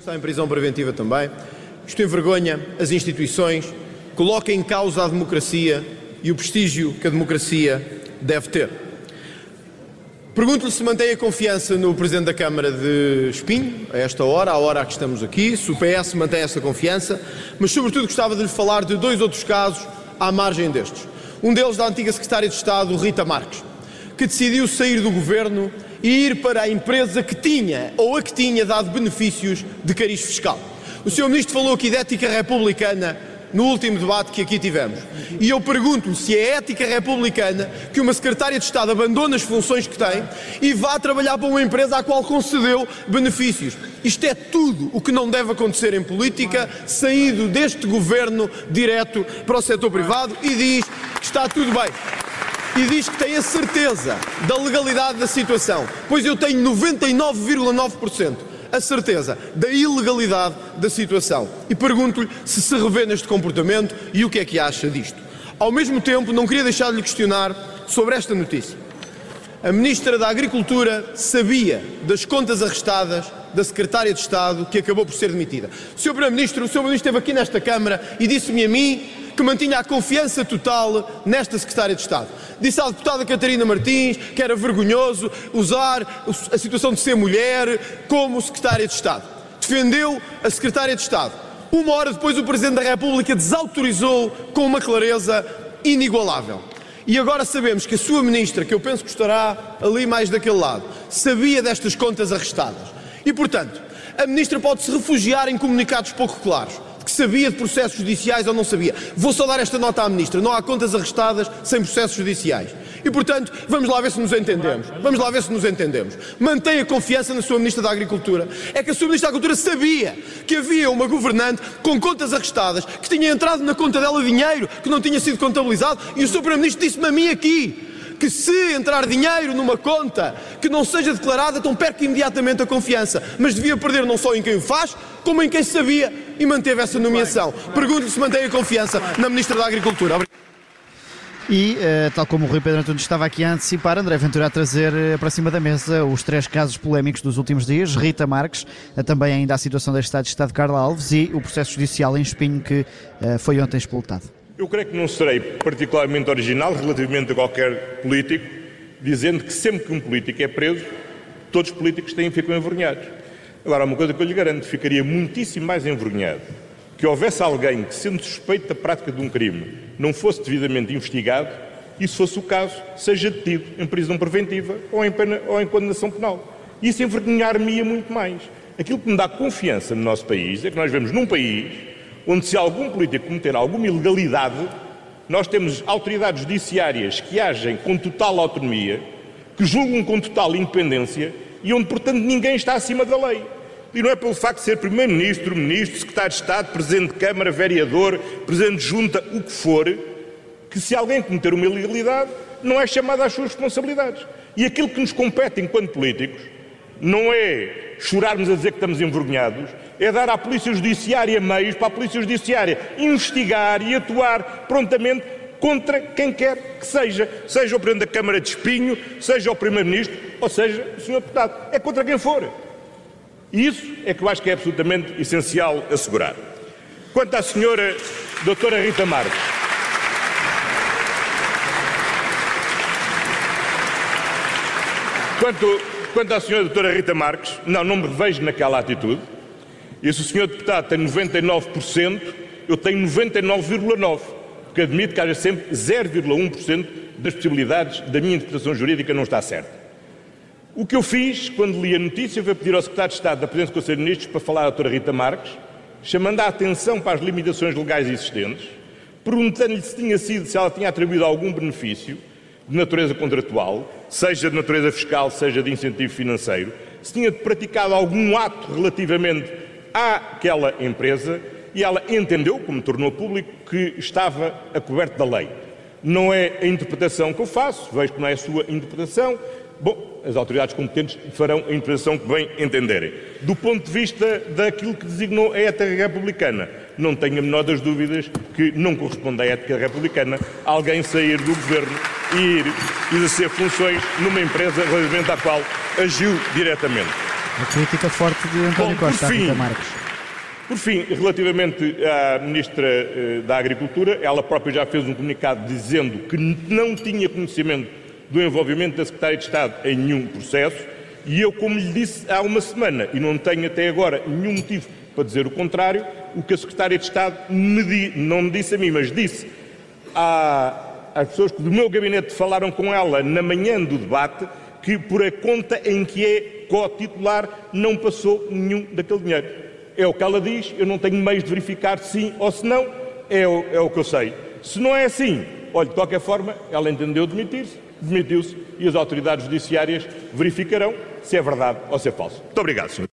Está em prisão preventiva também. Isto envergonha as instituições, coloca em causa a democracia e o prestígio que a democracia deve ter. Pergunto-lhe se mantém a confiança no Presidente da Câmara de Espinho, a esta hora, à hora a que estamos aqui, se o PS mantém essa confiança, mas sobretudo gostava de lhe falar de dois outros casos à margem destes. Um deles da antiga Secretária de Estado, Rita Marques, que decidiu sair do governo e ir para a empresa que tinha ou a que tinha dado benefícios de cariz fiscal. O Sr. Ministro falou aqui de ética republicana no último debate que aqui tivemos. E eu pergunto-lhe se é ética republicana que uma secretária de Estado abandone as funções que tem e vá trabalhar para uma empresa à qual concedeu benefícios. Isto é tudo o que não deve acontecer em política, saído deste governo direto para o setor privado e diz que está tudo bem e diz que tem a certeza da legalidade da situação, pois eu tenho 99,9% a certeza da ilegalidade da situação. E pergunto-lhe se se revê neste comportamento e o que é que acha disto. Ao mesmo tempo, não queria deixar de lhe questionar sobre esta notícia. A Ministra da Agricultura sabia das contas arrestadas da Secretária de Estado que acabou por ser demitida. O Sr. Primeiro-Ministro, o Sr. Ministro esteve aqui nesta Câmara e disse-me a mim que mantinha a confiança total nesta Secretária de Estado. Disse à deputada Catarina Martins que era vergonhoso usar a situação de ser mulher como Secretária de Estado. Defendeu a Secretária de Estado. Uma hora depois, o Presidente da República desautorizou com uma clareza inigualável. E agora sabemos que a sua ministra, que eu penso que estará ali mais daquele lado, sabia destas contas arrestadas. E, portanto, a ministra pode se refugiar em comunicados pouco claros que sabia de processos judiciais ou não sabia. Vou só dar esta nota à Ministra: não há contas arrestadas sem processos judiciais. E, portanto, vamos lá ver se nos entendemos. Vamos lá ver se nos entendemos. Mantenha confiança na sua Ministra da Agricultura. É que a sua Ministra da Agricultura sabia que havia uma governante com contas arrestadas, que tinha entrado na conta dela dinheiro que não tinha sido contabilizado, e o Sr. Primeiro-Ministro disse-me a mim aqui que se entrar dinheiro numa conta que não seja declarada, então perca imediatamente a confiança. Mas devia perder não só em quem o faz, como em quem sabia e manteve essa nomeação. Pergunto-lhe se mantém a confiança na Ministra da Agricultura. Obrigado. E, uh, tal como o Rui Pedro Antunes estava aqui a antecipar, André Ventura a trazer uh, para cima da mesa os três casos polémicos dos últimos dias, Rita Marques, uh, também ainda a situação da Estado de Estado de Carla Alves e o processo judicial em Espinho que foi ontem explotado. Eu creio que não serei particularmente original relativamente a qualquer político, dizendo que sempre que um político é preso, todos os políticos têm ficam envergonhados. Agora, uma coisa que eu lhe garanto, ficaria muitíssimo mais envergonhado que houvesse alguém que, sendo suspeito da prática de um crime, não fosse devidamente investigado e, se fosse o caso, seja detido em prisão preventiva ou em, pena, ou em condenação penal. Isso envergonhar-me-ia muito mais. Aquilo que me dá confiança no nosso país é que nós vemos num país onde, se algum político cometer alguma ilegalidade, nós temos autoridades judiciárias que agem com total autonomia, que julgam com total independência e onde, portanto, ninguém está acima da lei. E não é pelo facto de ser Primeiro-Ministro, Ministro, Secretário de Estado, Presidente de Câmara, Vereador, Presidente de Junta, o que for, que se alguém cometer uma ilegalidade, não é chamado às suas responsabilidades. E aquilo que nos compete enquanto políticos não é chorarmos a dizer que estamos envergonhados, é dar à Polícia Judiciária meios para a Polícia Judiciária investigar e atuar prontamente contra quem quer que seja, seja o Presidente da Câmara de Espinho, seja o Primeiro-Ministro, ou seja o Sr. Deputado. É contra quem for. E isso é que eu acho que é absolutamente essencial assegurar. Quanto à senhora doutora Rita Marques, quanto, quanto à senhora doutora Rita Marques, não, não me revejo naquela atitude. E se o senhor deputado tem 99%, eu tenho 99,9% que admite que haja sempre 0,1% das possibilidades da minha interpretação jurídica não está certa. O que eu fiz quando li a notícia foi pedir ao Secretário de Estado da Presidência do Conselho de Ministros para falar à doutora Rita Marques, chamando a atenção para as limitações legais existentes, perguntando-lhe se tinha sido, se ela tinha atribuído algum benefício de natureza contratual, seja de natureza fiscal, seja de incentivo financeiro, se tinha praticado algum ato relativamente àquela empresa e ela entendeu, como tornou público, que estava a coberto da lei. Não é a interpretação que eu faço, vejo que não é a sua interpretação. Bom, as autoridades competentes farão a interpretação que bem entenderem. Do ponto de vista daquilo que designou a ética republicana, não tenho a menor das dúvidas que não corresponde à ética republicana alguém sair do governo e ir exercer funções numa empresa relativamente à qual agiu diretamente. A crítica forte de António Bom, Costa, a Rita fim, Marques. Por fim, relativamente à Ministra eh, da Agricultura, ela própria já fez um comunicado dizendo que não tinha conhecimento do envolvimento da Secretária de Estado em nenhum processo, e eu, como lhe disse há uma semana, e não tenho até agora nenhum motivo para dizer o contrário, o que a Secretária de Estado me di, não me disse a mim, mas disse às pessoas que do meu gabinete falaram com ela na manhã do debate, que por a conta em que é co-titular não passou nenhum daquele dinheiro. É o que ela diz, eu não tenho meios de verificar se sim ou se não, é o, é o que eu sei. Se não é assim, olha, de qualquer forma, ela entendeu demitir-se, demitiu-se e as autoridades judiciárias verificarão se é verdade ou se é falso. Muito obrigado, senhor.